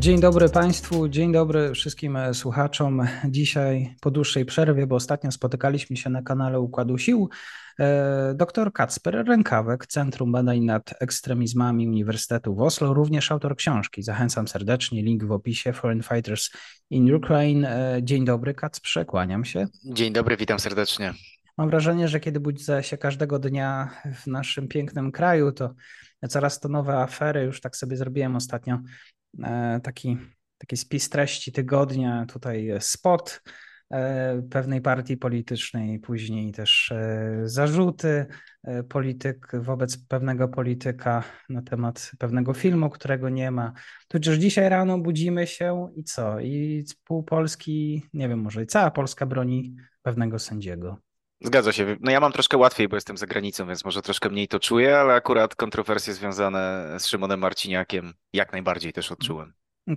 Dzień dobry Państwu, dzień dobry wszystkim słuchaczom. Dzisiaj po dłuższej przerwie, bo ostatnio spotykaliśmy się na kanale Układu Sił, e, dr Kacper Rękawek, Centrum Badań nad Ekstremizmami Uniwersytetu w Oslo, również autor książki. Zachęcam serdecznie, link w opisie, Foreign Fighters in Ukraine. E, dzień dobry Kacprze, kłaniam się. Dzień dobry, witam serdecznie. Mam wrażenie, że kiedy budzę się każdego dnia w naszym pięknym kraju, to coraz to nowe afery, już tak sobie zrobiłem ostatnio E, taki, taki spis treści tygodnia, tutaj spot e, pewnej partii politycznej, później też e, zarzuty polityk wobec pewnego polityka na temat pewnego filmu, którego nie ma. Tudzież dzisiaj rano budzimy się i co? I pół Polski, nie wiem, może i cała Polska broni pewnego sędziego. Zgadza się. No ja mam troszkę łatwiej, bo jestem za granicą, więc może troszkę mniej to czuję, ale akurat kontrowersje związane z Szymonem Marciniakiem jak najbardziej też odczułem.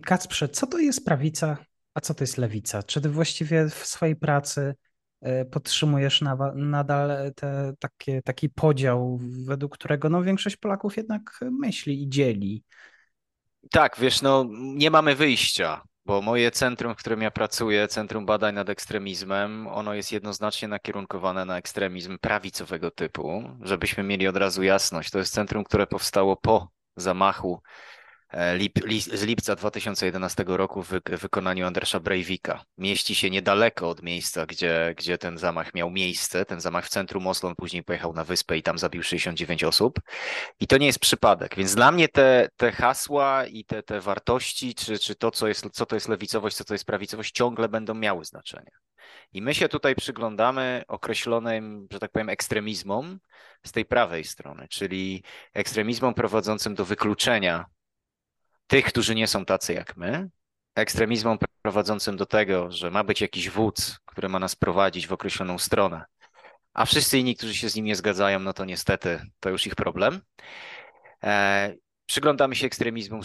Kacprze, co to jest prawica, a co to jest lewica? Czy ty właściwie w swojej pracy e, podtrzymujesz nadal te, takie, taki podział, według którego no, większość Polaków jednak myśli i dzieli? Tak, wiesz, no nie mamy wyjścia bo moje centrum, w którym ja pracuję, Centrum Badań nad Ekstremizmem, ono jest jednoznacznie nakierunkowane na ekstremizm prawicowego typu, żebyśmy mieli od razu jasność. To jest centrum, które powstało po zamachu E, lip, z lipca 2011 roku w wykonaniu Andresza Breivika. Mieści się niedaleko od miejsca, gdzie, gdzie ten zamach miał miejsce. Ten zamach w centrum Oslo, on później pojechał na wyspę i tam zabił 69 osób. I to nie jest przypadek. Więc dla mnie te, te hasła i te, te wartości, czy, czy to, co, jest, co to jest lewicowość, co to jest prawicowość, ciągle będą miały znaczenie. I my się tutaj przyglądamy określonym, że tak powiem, ekstremizmom z tej prawej strony, czyli ekstremizmom prowadzącym do wykluczenia tych, którzy nie są tacy jak my, ekstremizmom prowadzącym do tego, że ma być jakiś wódz, który ma nas prowadzić w określoną stronę, a wszyscy inni, którzy się z nim nie zgadzają, no to niestety to już ich problem. E, przyglądamy się ekstremizmom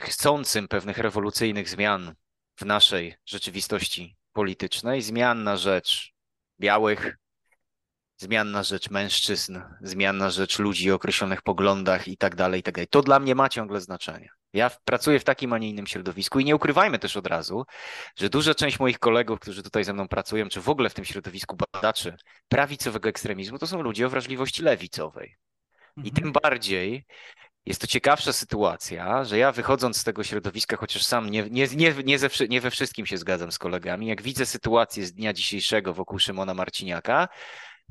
chcącym pewnych rewolucyjnych zmian w naszej rzeczywistości politycznej, zmian na rzecz białych, zmian na rzecz mężczyzn, zmian na rzecz ludzi o określonych poglądach i tak dalej, i tak dalej. To dla mnie ma ciągle znaczenie. Ja pracuję w takim, a nie innym środowisku i nie ukrywajmy też od razu, że duża część moich kolegów, którzy tutaj ze mną pracują, czy w ogóle w tym środowisku badaczy prawicowego ekstremizmu, to są ludzie o wrażliwości lewicowej. I mhm. tym bardziej jest to ciekawsza sytuacja, że ja wychodząc z tego środowiska, chociaż sam nie, nie, nie, nie, ze, nie we wszystkim się zgadzam z kolegami, jak widzę sytuację z dnia dzisiejszego wokół Szymona Marciniaka,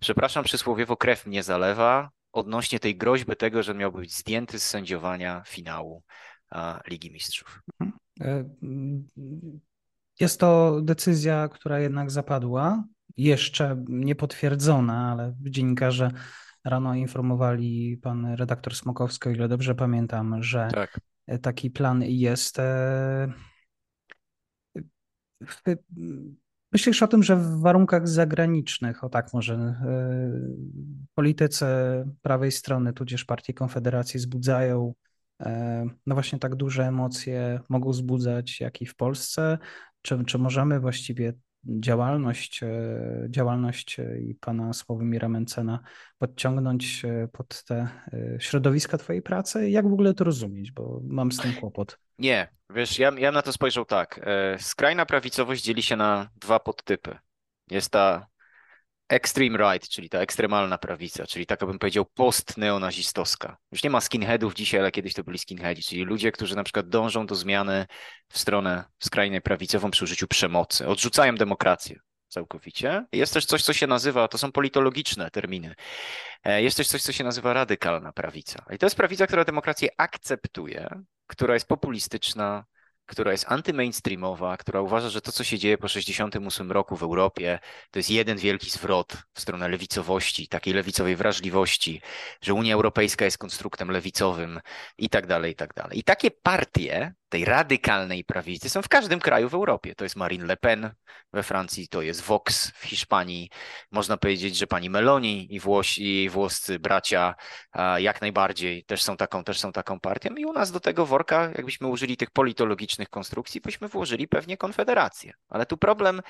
przepraszam, przysłowiowo krew mnie zalewa odnośnie tej groźby tego, że miałby być zdjęty z sędziowania finału Ligi Mistrzów. Mhm. E, jest to decyzja, która jednak zapadła, jeszcze niepotwierdzona, ale dziennikarze rano informowali pan redaktor Smokowski, o ile dobrze pamiętam, że tak. taki plan jest. E, myślisz o tym, że w warunkach zagranicznych, o tak może, e, politycy prawej strony, tudzież partii Konfederacji wzbudzają E, no właśnie tak duże emocje mogą wzbudzać, jak i w Polsce? Czy, czy możemy właściwie działalność, e, działalność e, i pana Sławomira Mencena podciągnąć pod te środowiska twojej pracy? Jak w ogóle to rozumieć? Bo mam z tym kłopot. Nie, wiesz, ja, ja na to spojrzał tak. Skrajna prawicowość dzieli się na dwa podtypy. Jest ta extreme right, czyli ta ekstremalna prawica, czyli tak bym powiedział post-neonazistowska. Już nie ma skinheadów dzisiaj, ale kiedyś to byli skinheadi, czyli ludzie, którzy na przykład dążą do zmiany w stronę skrajnie prawicową przy użyciu przemocy, odrzucają demokrację całkowicie. Jest też coś, co się nazywa, to są politologiczne terminy, e, jest też coś, co się nazywa radykalna prawica. I to jest prawica, która demokrację akceptuje, która jest populistyczna, która jest antymainstreamowa, która uważa, że to, co się dzieje po 68 roku w Europie, to jest jeden wielki zwrot w stronę lewicowości, takiej lewicowej wrażliwości, że Unia Europejska jest konstruktem lewicowym i tak dalej, i tak dalej. I takie partie tej radykalnej prawicy są w każdym kraju w Europie. To jest Marine Le Pen we Francji, to jest Vox w Hiszpanii. Można powiedzieć, że pani Meloni i, Włosi, i włoscy bracia jak najbardziej też są taką, też są taką partią. I u nas do tego worka, jakbyśmy użyli tych politologicznych konstrukcji, byśmy włożyli pewnie Konfederację. Ale tu problem,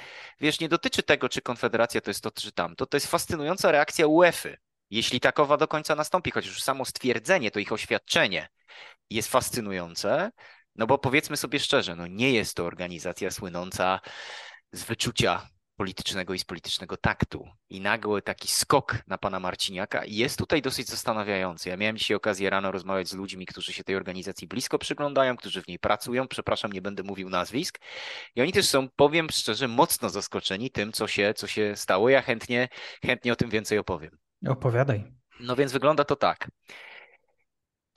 wiesz, nie dotyczy tego, czy Konfederacja to jest to, czy tamto. To jest fascynująca reakcja UEFA, jeśli takowa do końca nastąpi, chociaż już samo stwierdzenie, to ich oświadczenie jest fascynujące, no bo powiedzmy sobie szczerze, no nie jest to organizacja słynąca z wyczucia politycznego i z politycznego taktu. I nagły taki skok na pana Marciniaka jest tutaj dosyć zastanawiający. Ja miałem dzisiaj okazję rano rozmawiać z ludźmi, którzy się tej organizacji blisko przyglądają, którzy w niej pracują. Przepraszam, nie będę mówił nazwisk. I oni też są, powiem szczerze, mocno zaskoczeni tym, co się, co się stało. Ja chętnie, chętnie o tym więcej opowiem. Opowiadaj. No więc wygląda to tak.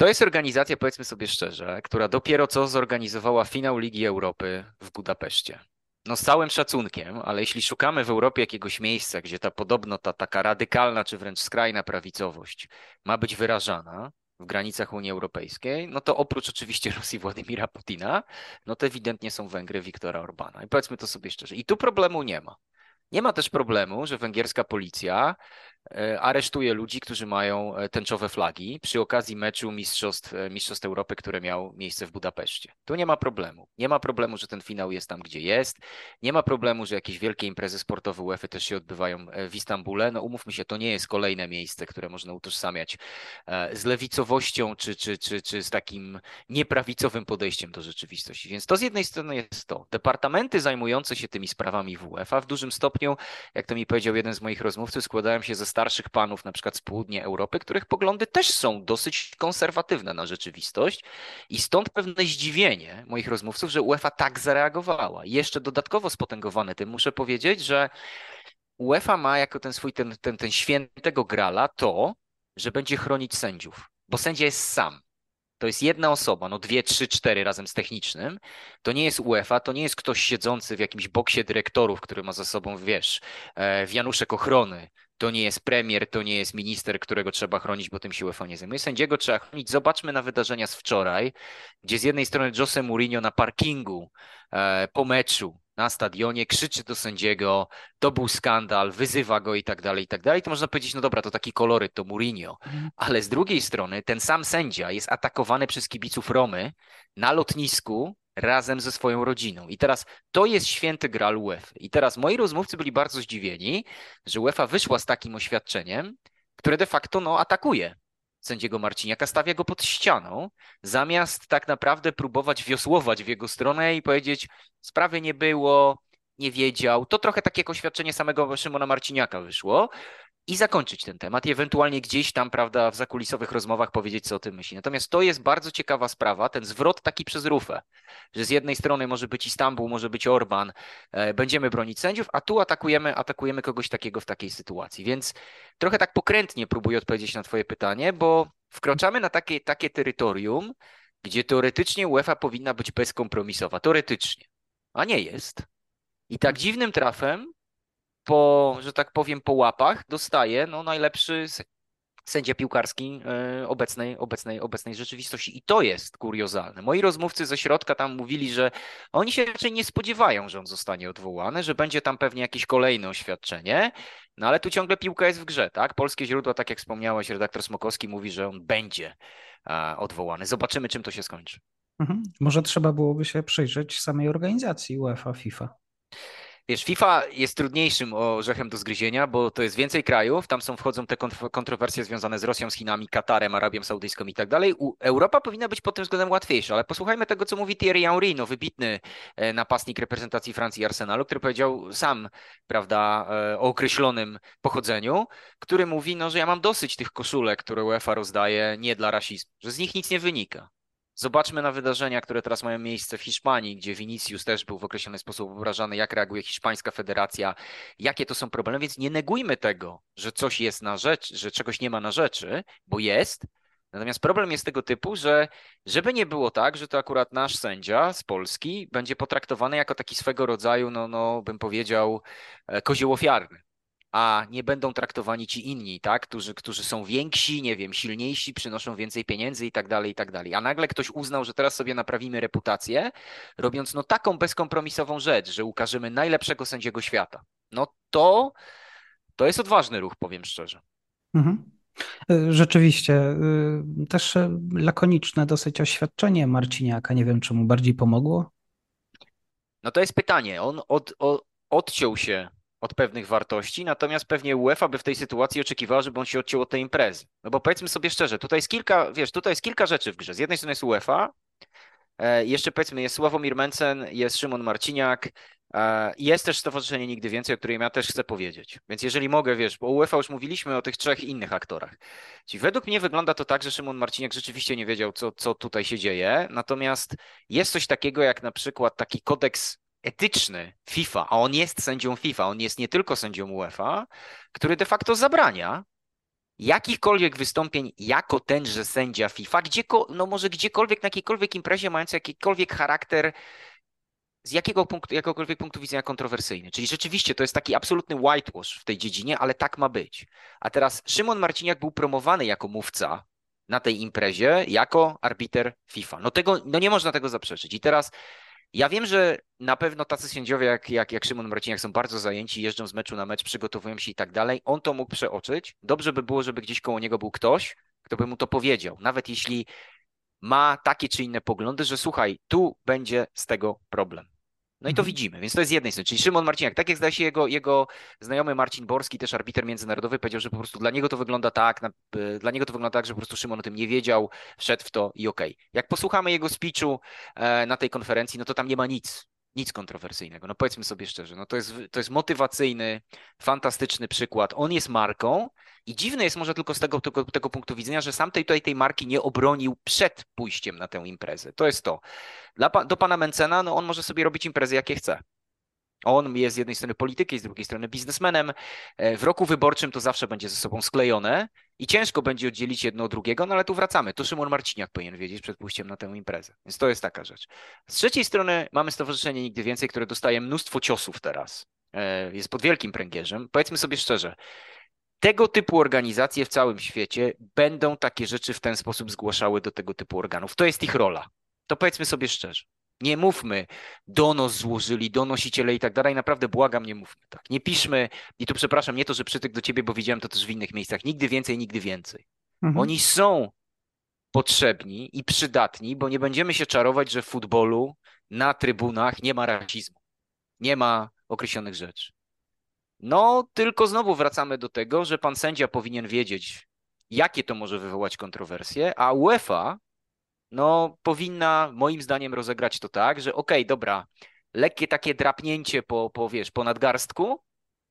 To jest organizacja, powiedzmy sobie szczerze, która dopiero co zorganizowała finał Ligi Europy w Budapeszcie. No z całym szacunkiem, ale jeśli szukamy w Europie jakiegoś miejsca, gdzie ta podobno ta taka radykalna czy wręcz skrajna prawicowość ma być wyrażana w granicach Unii Europejskiej, no to oprócz oczywiście Rosji Władimira Putina, no to ewidentnie są Węgry Viktora Orbana. I powiedzmy to sobie szczerze. I tu problemu nie ma. Nie ma też problemu, że węgierska policja aresztuje ludzi, którzy mają e, tęczowe flagi przy okazji meczu Mistrzostw, e, Mistrzostw Europy, które miał miejsce w Budapeszcie. Tu nie ma problemu. Nie ma problemu, że ten finał jest tam, gdzie jest. Nie ma problemu, że jakieś wielkie imprezy sportowe UEFA też się odbywają w Istambule. No umówmy się, to nie jest kolejne miejsce, które można utożsamiać z lewicowością czy, czy, czy, czy z takim nieprawicowym podejściem do rzeczywistości. Więc to z jednej strony jest to. Departamenty zajmujące się tymi sprawami w UEFA w dużym stopniu, jak to mi powiedział jeden z moich rozmówców, składają się ze starszych panów, na przykład z południa Europy, których poglądy też są dosyć konserwatywne na rzeczywistość i stąd pewne zdziwienie moich rozmówców, że UEFA tak zareagowała. jeszcze dodatkowo spotęgowane tym muszę powiedzieć, że UEFA ma jako ten swój, ten, ten, ten świętego grala to, że będzie chronić sędziów, bo sędzia jest sam. To jest jedna osoba, no dwie, trzy, cztery razem z technicznym. To nie jest UEFA, to nie jest ktoś siedzący w jakimś boksie dyrektorów, który ma za sobą, wiesz, e, wianuszek ochrony, to nie jest premier, to nie jest minister, którego trzeba chronić, bo tym się UEFA zajmuje. Sędziego trzeba chronić. Zobaczmy na wydarzenia z wczoraj, gdzie z jednej strony Jose Mourinho na parkingu e, po meczu na stadionie krzyczy do sędziego, to był skandal, wyzywa go i tak dalej, i tak dalej. To można powiedzieć, no dobra, to taki koloryt, to Mourinho. Mhm. Ale z drugiej strony ten sam sędzia jest atakowany przez kibiców Romy na lotnisku razem ze swoją rodziną. I teraz to jest święty gral UEFA. I teraz moi rozmówcy byli bardzo zdziwieni, że UEFA wyszła z takim oświadczeniem, które de facto no, atakuje sędziego Marciniaka, stawia go pod ścianą, zamiast tak naprawdę próbować wiosłować w jego stronę i powiedzieć, sprawy nie było, nie wiedział. To trochę takie jak oświadczenie samego Szymona Marciniaka wyszło, i zakończyć ten temat i ewentualnie gdzieś tam, prawda, w zakulisowych rozmowach powiedzieć, co o tym myśli. Natomiast to jest bardzo ciekawa sprawa, ten zwrot taki przez rufę, że z jednej strony może być Istanbul, może być Orban, e, będziemy bronić sędziów, a tu atakujemy, atakujemy kogoś takiego w takiej sytuacji. Więc trochę tak pokrętnie próbuję odpowiedzieć na twoje pytanie, bo wkraczamy na takie, takie terytorium, gdzie teoretycznie UEFA powinna być bezkompromisowa, teoretycznie, a nie jest. I tak dziwnym trafem po, że tak powiem, po łapach dostaje no, najlepszy sędzia piłkarski e, obecnej, obecnej, obecnej rzeczywistości. I to jest kuriozalne. Moi rozmówcy ze środka tam mówili, że oni się raczej nie spodziewają, że on zostanie odwołany, że będzie tam pewnie jakieś kolejne oświadczenie, no ale tu ciągle piłka jest w grze, tak? Polskie źródła, tak jak wspomniałeś, redaktor Smokowski mówi, że on będzie odwołany. Zobaczymy, czym to się skończy. Mhm. Może trzeba byłoby się przyjrzeć samej organizacji UEFA, FIFA. Wiesz, FIFA jest trudniejszym orzechem do zgryzienia, bo to jest więcej krajów, tam są wchodzą te kontrowersje związane z Rosją, z Chinami, Katarem, Arabią Saudyjską i tak dalej. Europa powinna być pod tym względem łatwiejsza, ale posłuchajmy tego, co mówi Thierry Henry, no wybitny e, napastnik reprezentacji Francji i Arsenalu, który powiedział sam, prawda, e, o określonym pochodzeniu, który mówi, no, że ja mam dosyć tych koszulek, które UEFA rozdaje nie dla rasizmu, że z nich nic nie wynika. Zobaczmy na wydarzenia, które teraz mają miejsce w Hiszpanii, gdzie Vinicius też był w określony sposób obrażany, jak reaguje hiszpańska federacja, jakie to są problemy, więc nie negujmy tego, że coś jest na rzecz, że czegoś nie ma na rzeczy, bo jest. Natomiast problem jest tego typu, że żeby nie było tak, że to akurat nasz sędzia z Polski będzie potraktowany jako taki swego rodzaju, no, no bym powiedział, e, kozioł ofiarny a nie będą traktowani ci inni, tak? Którzy, którzy są więksi, nie wiem, silniejsi, przynoszą więcej pieniędzy i tak dalej, i tak dalej. A nagle ktoś uznał, że teraz sobie naprawimy reputację, robiąc no taką bezkompromisową rzecz, że ukażemy najlepszego sędziego świata. No to, to jest odważny ruch, powiem szczerze. Mhm. E, rzeczywiście, e, też lakoniczne dosyć oświadczenie Marciniaka. Nie wiem, czy mu bardziej pomogło No to jest pytanie. On od, od, odciął się od pewnych wartości, natomiast pewnie UEFA by w tej sytuacji oczekiwała, żeby on się odciął od tej imprezy. No bo powiedzmy sobie szczerze, tutaj jest kilka, wiesz, tutaj jest kilka rzeczy w grze. Z jednej strony jest UEFA, e, jeszcze powiedzmy jest Sławomir Mencen, jest Szymon Marciniak, e, jest też Stowarzyszenie Nigdy Więcej, o którym ja też chcę powiedzieć. Więc jeżeli mogę, wiesz, bo UEFA już mówiliśmy o tych trzech innych aktorach. Czyli według mnie wygląda to tak, że Szymon Marciniak rzeczywiście nie wiedział, co, co tutaj się dzieje, natomiast jest coś takiego jak na przykład taki kodeks etyczny FIFA, a on jest sędzią FIFA, on jest nie tylko sędzią UEFA, który de facto zabrania jakichkolwiek wystąpień jako tenże sędzia FIFA, gdzie, no może gdziekolwiek, na jakiejkolwiek imprezie mający jakikolwiek charakter z jakiego punktu, jakiegokolwiek punktu widzenia kontrowersyjny. Czyli rzeczywiście to jest taki absolutny whitewash w tej dziedzinie, ale tak ma być. A teraz Szymon Marciniak był promowany jako mówca na tej imprezie, jako arbiter FIFA. No tego, no nie można tego zaprzeczyć. I teraz ja wiem, że na pewno tacy sędziowie jak, jak, jak Szymon Marciniak są bardzo zajęci, jeżdżą z meczu na mecz, przygotowują się i tak dalej. On to mógł przeoczyć. Dobrze by było, żeby gdzieś koło niego był ktoś, kto by mu to powiedział. Nawet jeśli ma takie czy inne poglądy, że słuchaj, tu będzie z tego problem. No i to mhm. widzimy, więc to jest z jednej strony, czyli Szymon Marciniak, tak jak zdaje się jego, jego znajomy Marcin Borski, też arbiter międzynarodowy, powiedział, że po prostu dla niego to wygląda tak, na, dla niego to wygląda tak, że po prostu Szymon o tym nie wiedział, wszedł w to i okej. Okay. Jak posłuchamy jego speechu e, na tej konferencji, no to tam nie ma nic, nic kontrowersyjnego. No powiedzmy sobie szczerze, no to jest, to jest motywacyjny, fantastyczny przykład. On jest marką i dziwne jest może tylko z tego, tego, tego punktu widzenia, że sam tej, tej, tej marki nie obronił przed pójściem na tę imprezę. To jest to. Dla, do pana Mencena, no on może sobie robić imprezy jakie chce. On jest z jednej strony politykiem, z drugiej strony biznesmenem. E, w roku wyborczym to zawsze będzie ze sobą sklejone i ciężko będzie oddzielić jedno od drugiego, no ale tu wracamy. To Szymon Marciniak powinien wiedzieć przed pójściem na tę imprezę. Więc to jest taka rzecz. Z trzeciej strony mamy Stowarzyszenie Nigdy Więcej, które dostaje mnóstwo ciosów teraz. E, jest pod wielkim pręgierzem. Powiedzmy sobie szczerze, tego typu organizacje w całym świecie będą takie rzeczy w ten sposób zgłaszały do tego typu organów. To jest ich rola. To powiedzmy sobie szczerze. Nie mówmy, donos złożyli, donosiciele i tak dalej. Naprawdę błagam, nie mówmy tak. Nie piszmy, i tu przepraszam, nie to, że przytyk do ciebie, bo widziałem to też w innych miejscach. Nigdy więcej, nigdy więcej. Mhm. Oni są potrzebni i przydatni, bo nie będziemy się czarować, że w futbolu na trybunach nie ma rasizmu, nie ma określonych rzeczy. No, tylko znowu wracamy do tego, że pan sędzia powinien wiedzieć, jakie to może wywołać kontrowersje, a UEFA no powinna moim zdaniem rozegrać to tak, że okej, okay, dobra, lekkie takie drapnięcie po, po, wiesz, po nadgarstku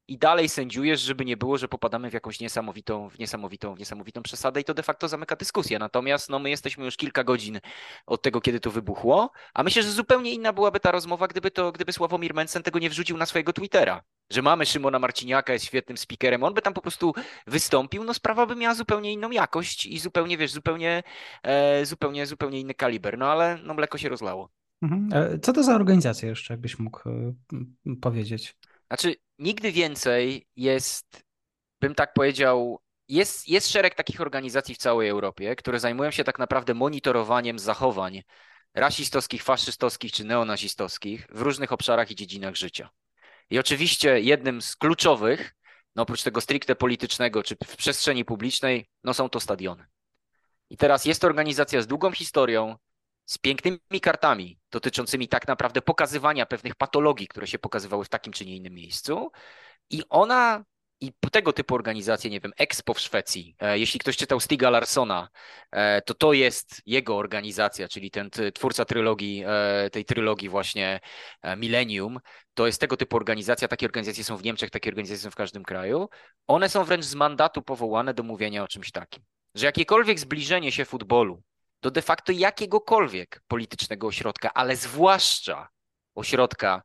i dalej sędziujesz, żeby nie było, że popadamy w jakąś niesamowitą, w niesamowitą, w niesamowitą przesadę i to de facto zamyka dyskusję. Natomiast no, my jesteśmy już kilka godzin od tego, kiedy to wybuchło, a myślę, że zupełnie inna byłaby ta rozmowa, gdyby to, gdyby Sławomir Mencen tego nie wrzucił na swojego Twittera że mamy Szymona Marciniaka, jest świetnym speakerem, on by tam po prostu wystąpił, no sprawa by miała zupełnie inną jakość i zupełnie, wiesz, zupełnie, e, zupełnie, zupełnie inny kaliber, no ale no mleko się rozlało. Mhm. E, co to za organizacja jeszcze, jakbyś mógł e, powiedzieć? Znaczy, nigdy więcej jest, bym tak powiedział, jest, jest szereg takich organizacji w całej Europie, które zajmują się tak naprawdę monitorowaniem zachowań rasistowskich, faszystowskich czy neonazistowskich w różnych obszarach i dziedzinach życia. I oczywiście jednym z kluczowych, no oprócz tego stricte politycznego czy w przestrzeni publicznej, no są to stadiony. I teraz jest to organizacja z długą historią, z pięknymi kartami dotyczącymi tak naprawdę pokazywania pewnych patologii, które się pokazywały w takim czy nie innym miejscu. I ona i tego typu organizacje, nie wiem, Expo w Szwecji, e, jeśli ktoś czytał Stiga Larsona, e, to to jest jego organizacja, czyli ten twórca trylogii, e, tej trylogii właśnie Millennium, to jest tego typu organizacja, takie organizacje są w Niemczech, takie organizacje są w każdym kraju. One są wręcz z mandatu powołane do mówienia o czymś takim, że jakiekolwiek zbliżenie się futbolu do de facto jakiegokolwiek politycznego ośrodka, ale zwłaszcza ośrodka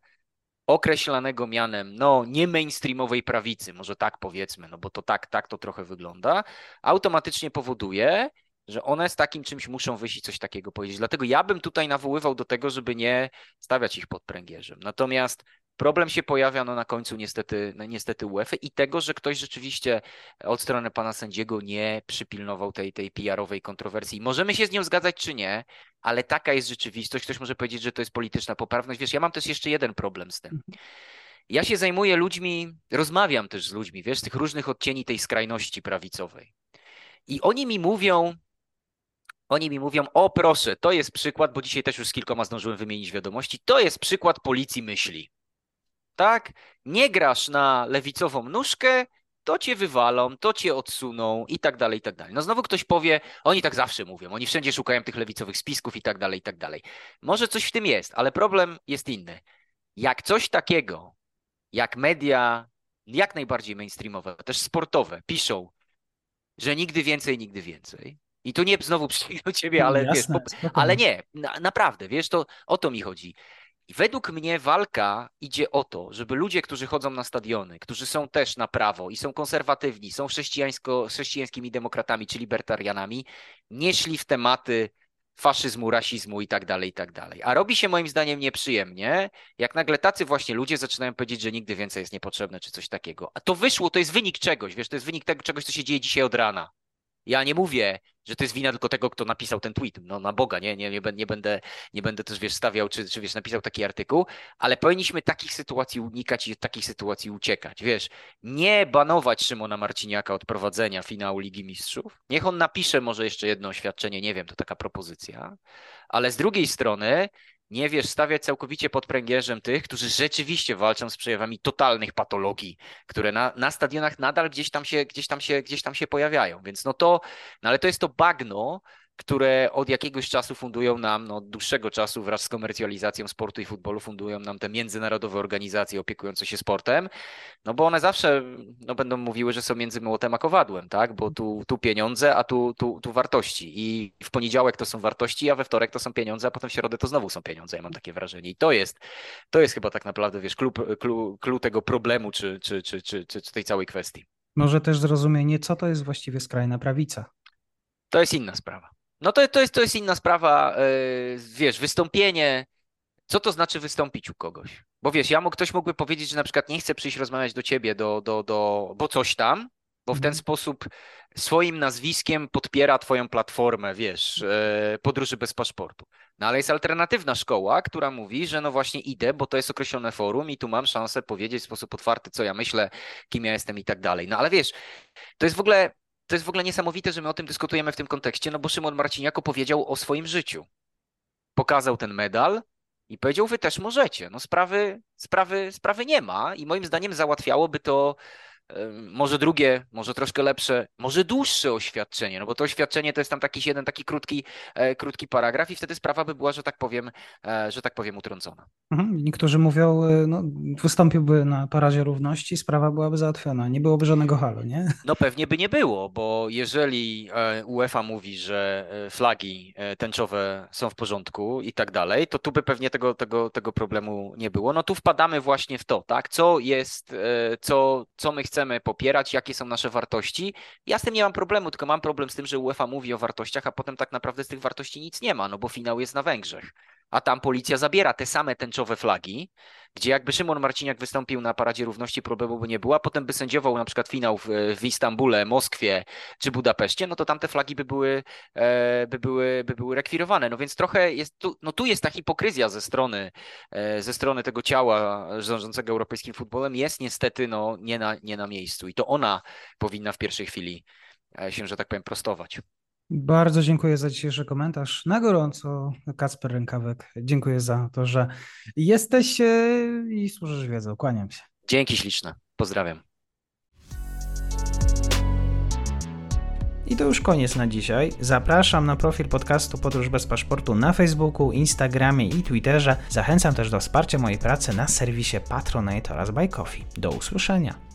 określanego mianem, no nie mainstreamowej prawicy, może tak powiedzmy, no bo to tak, tak to trochę wygląda, automatycznie powoduje, że one z takim czymś muszą wyjść i coś takiego powiedzieć. Dlatego ja bym tutaj nawoływał do tego, żeby nie stawiać ich pod pręgierzem. Natomiast Problem się pojawia no, na końcu niestety, no, niestety UEFA i tego, że ktoś rzeczywiście od strony pana sędziego nie przypilnował tej, tej PR-owej kontrowersji. Możemy się z nią zgadzać czy nie, ale taka jest rzeczywistość. Ktoś może powiedzieć, że to jest polityczna poprawność. Wiesz, ja mam też jeszcze jeden problem z tym. Mhm. Ja się zajmuję ludźmi, rozmawiam też z ludźmi, wiesz, z tych różnych odcieni tej skrajności prawicowej. I oni mi mówią, oni mi mówią, o proszę, to jest przykład, bo dzisiaj też już z kilkoma zdążyłem wymienić wiadomości, to jest przykład policji myśli. Tak? Nie grasz na lewicową nóżkę, to cię wywalą, to cię odsuną i tak dalej, i tak dalej. No znowu ktoś powie, oni tak zawsze mówią, oni wszędzie szukają tych lewicowych spisków i tak dalej, i tak dalej. Może coś w tym jest, ale problem jest inny. Jak coś takiego, jak media jak najbardziej mainstreamowe, też sportowe, piszą, że nigdy więcej, nigdy więcej, i tu nie znowu przyjdę do ciebie, ale Jasne, wiesz, po, ale nie, na, naprawdę, wiesz, to o to mi chodzi. Według mnie walka idzie o to, żeby ludzie, którzy chodzą na stadiony, którzy są też na prawo i są konserwatywni, są chrześcijańsko, chrześcijańskimi demokratami czy libertarianami, nie szli w tematy faszyzmu, rasizmu i tak dalej, i tak dalej. A robi się moim zdaniem nieprzyjemnie, jak nagle tacy właśnie ludzie zaczynają powiedzieć, że nigdy więcej jest niepotrzebne, czy coś takiego. A to wyszło, to jest wynik czegoś, wiesz, to jest wynik tego czegoś, co się dzieje dzisiaj od rana. Ja nie mówię, że to jest wina tylko tego, kto napisał ten tweet. No na Boga, nie, nie, nie, nie, będę, nie będę też, wiesz, stawiał, czy, czy wiesz, napisał taki artykuł, ale powinniśmy takich sytuacji unikać i od takich sytuacji uciekać, wiesz. Nie banować Szymona Marciniaka od prowadzenia finału Ligi Mistrzów. Niech on napisze może jeszcze jedno oświadczenie, nie wiem, to taka propozycja, ale z drugiej strony nie wiesz, stawiać całkowicie pod pręgierzem tych, którzy rzeczywiście walczą z przejawami totalnych patologii, które na, na stadionach nadal gdzieś tam, się, gdzieś, tam się, gdzieś tam się pojawiają. Więc no to, no ale to jest to bagno, które od jakiegoś czasu fundują nam, no od dłuższego czasu wraz z komercjalizacją sportu i futbolu fundują nam te międzynarodowe organizacje opiekujące się sportem, no bo one zawsze no, będą mówiły, że są między młotem a kowadłem, tak? Bo tu, tu pieniądze, a tu, tu, tu wartości. I w poniedziałek to są wartości, a we wtorek to są pieniądze, a potem w środę to znowu są pieniądze. Ja mam takie wrażenie. I to jest, to jest chyba tak naprawdę, wiesz, klucz tego problemu, czy, czy, czy, czy, czy tej całej kwestii. Może też zrozumienie, co to jest właściwie skrajna prawica. To jest inna sprawa. No to, to, jest, to jest inna sprawa, yy, wiesz, wystąpienie, co to znaczy wystąpić u kogoś? Bo wiesz, ja mógł, ktoś mógłby powiedzieć, że na przykład nie chce przyjść rozmawiać do ciebie, do, do, do, bo coś tam, bo w ten mhm. sposób swoim nazwiskiem podpiera twoją platformę, wiesz, yy, podróży bez paszportu. No ale jest alternatywna szkoła, która mówi, że no właśnie idę, bo to jest określone forum i tu mam szansę powiedzieć w sposób otwarty, co ja myślę, kim ja jestem i tak dalej. No ale wiesz, to jest w ogóle to jest w ogóle niesamowite, że my o tym dyskutujemy w tym kontekście, no bo Szymon Marciniak opowiedział o swoim życiu. Pokazał ten medal i powiedział, wy też możecie. No sprawy, sprawy, sprawy nie ma i moim zdaniem załatwiałoby to może drugie, może troszkę lepsze, może dłuższe oświadczenie, no bo to oświadczenie to jest tam taki jeden taki krótki, e, krótki paragraf i wtedy sprawa by była, że tak powiem, e, że tak powiem utrącona. Mhm. Niektórzy mówią, e, no, wystąpiłby na parazie równości, sprawa byłaby załatwiona, nie byłoby żadnego halu, nie? No pewnie by nie było, bo jeżeli UEFA mówi, że flagi tęczowe są w porządku i tak dalej, to tu by pewnie tego, tego, tego problemu nie było. No tu wpadamy właśnie w to, tak, co jest, co, co my chcemy chcemy popierać, jakie są nasze wartości. Ja z tym nie mam problemu, tylko mam problem z tym, że UEFA mówi o wartościach, a potem tak naprawdę z tych wartości nic nie ma, no bo finał jest na Węgrzech. A tam policja zabiera te same tęczowe flagi, gdzie jakby Szymon Marciniak wystąpił na Paradzie Równości, problemu by nie było, a potem by sędziował na przykład finał w, w Istambule, Moskwie czy Budapeszcie, no to tam te flagi by były, e, by były, by były rekwirowane. No więc trochę jest tu, no tu jest ta hipokryzja ze strony, e, ze strony tego ciała rządzącego europejskim futbolem, jest niestety no, nie, na, nie na miejscu i to ona powinna w pierwszej chwili e, się, że tak powiem, prostować. Bardzo dziękuję za dzisiejszy komentarz. Na gorąco, Kacper Rękawek. Dziękuję za to, że jesteś e, i służysz wiedzą. Kłaniam się. Dzięki śliczne. Pozdrawiam. I to już koniec na dzisiaj. Zapraszam na profil podcastu Podróż bez paszportu na Facebooku, Instagramie i Twitterze. Zachęcam też do wsparcia mojej pracy na serwisie Patronite oraz Buy Coffee. Do usłyszenia.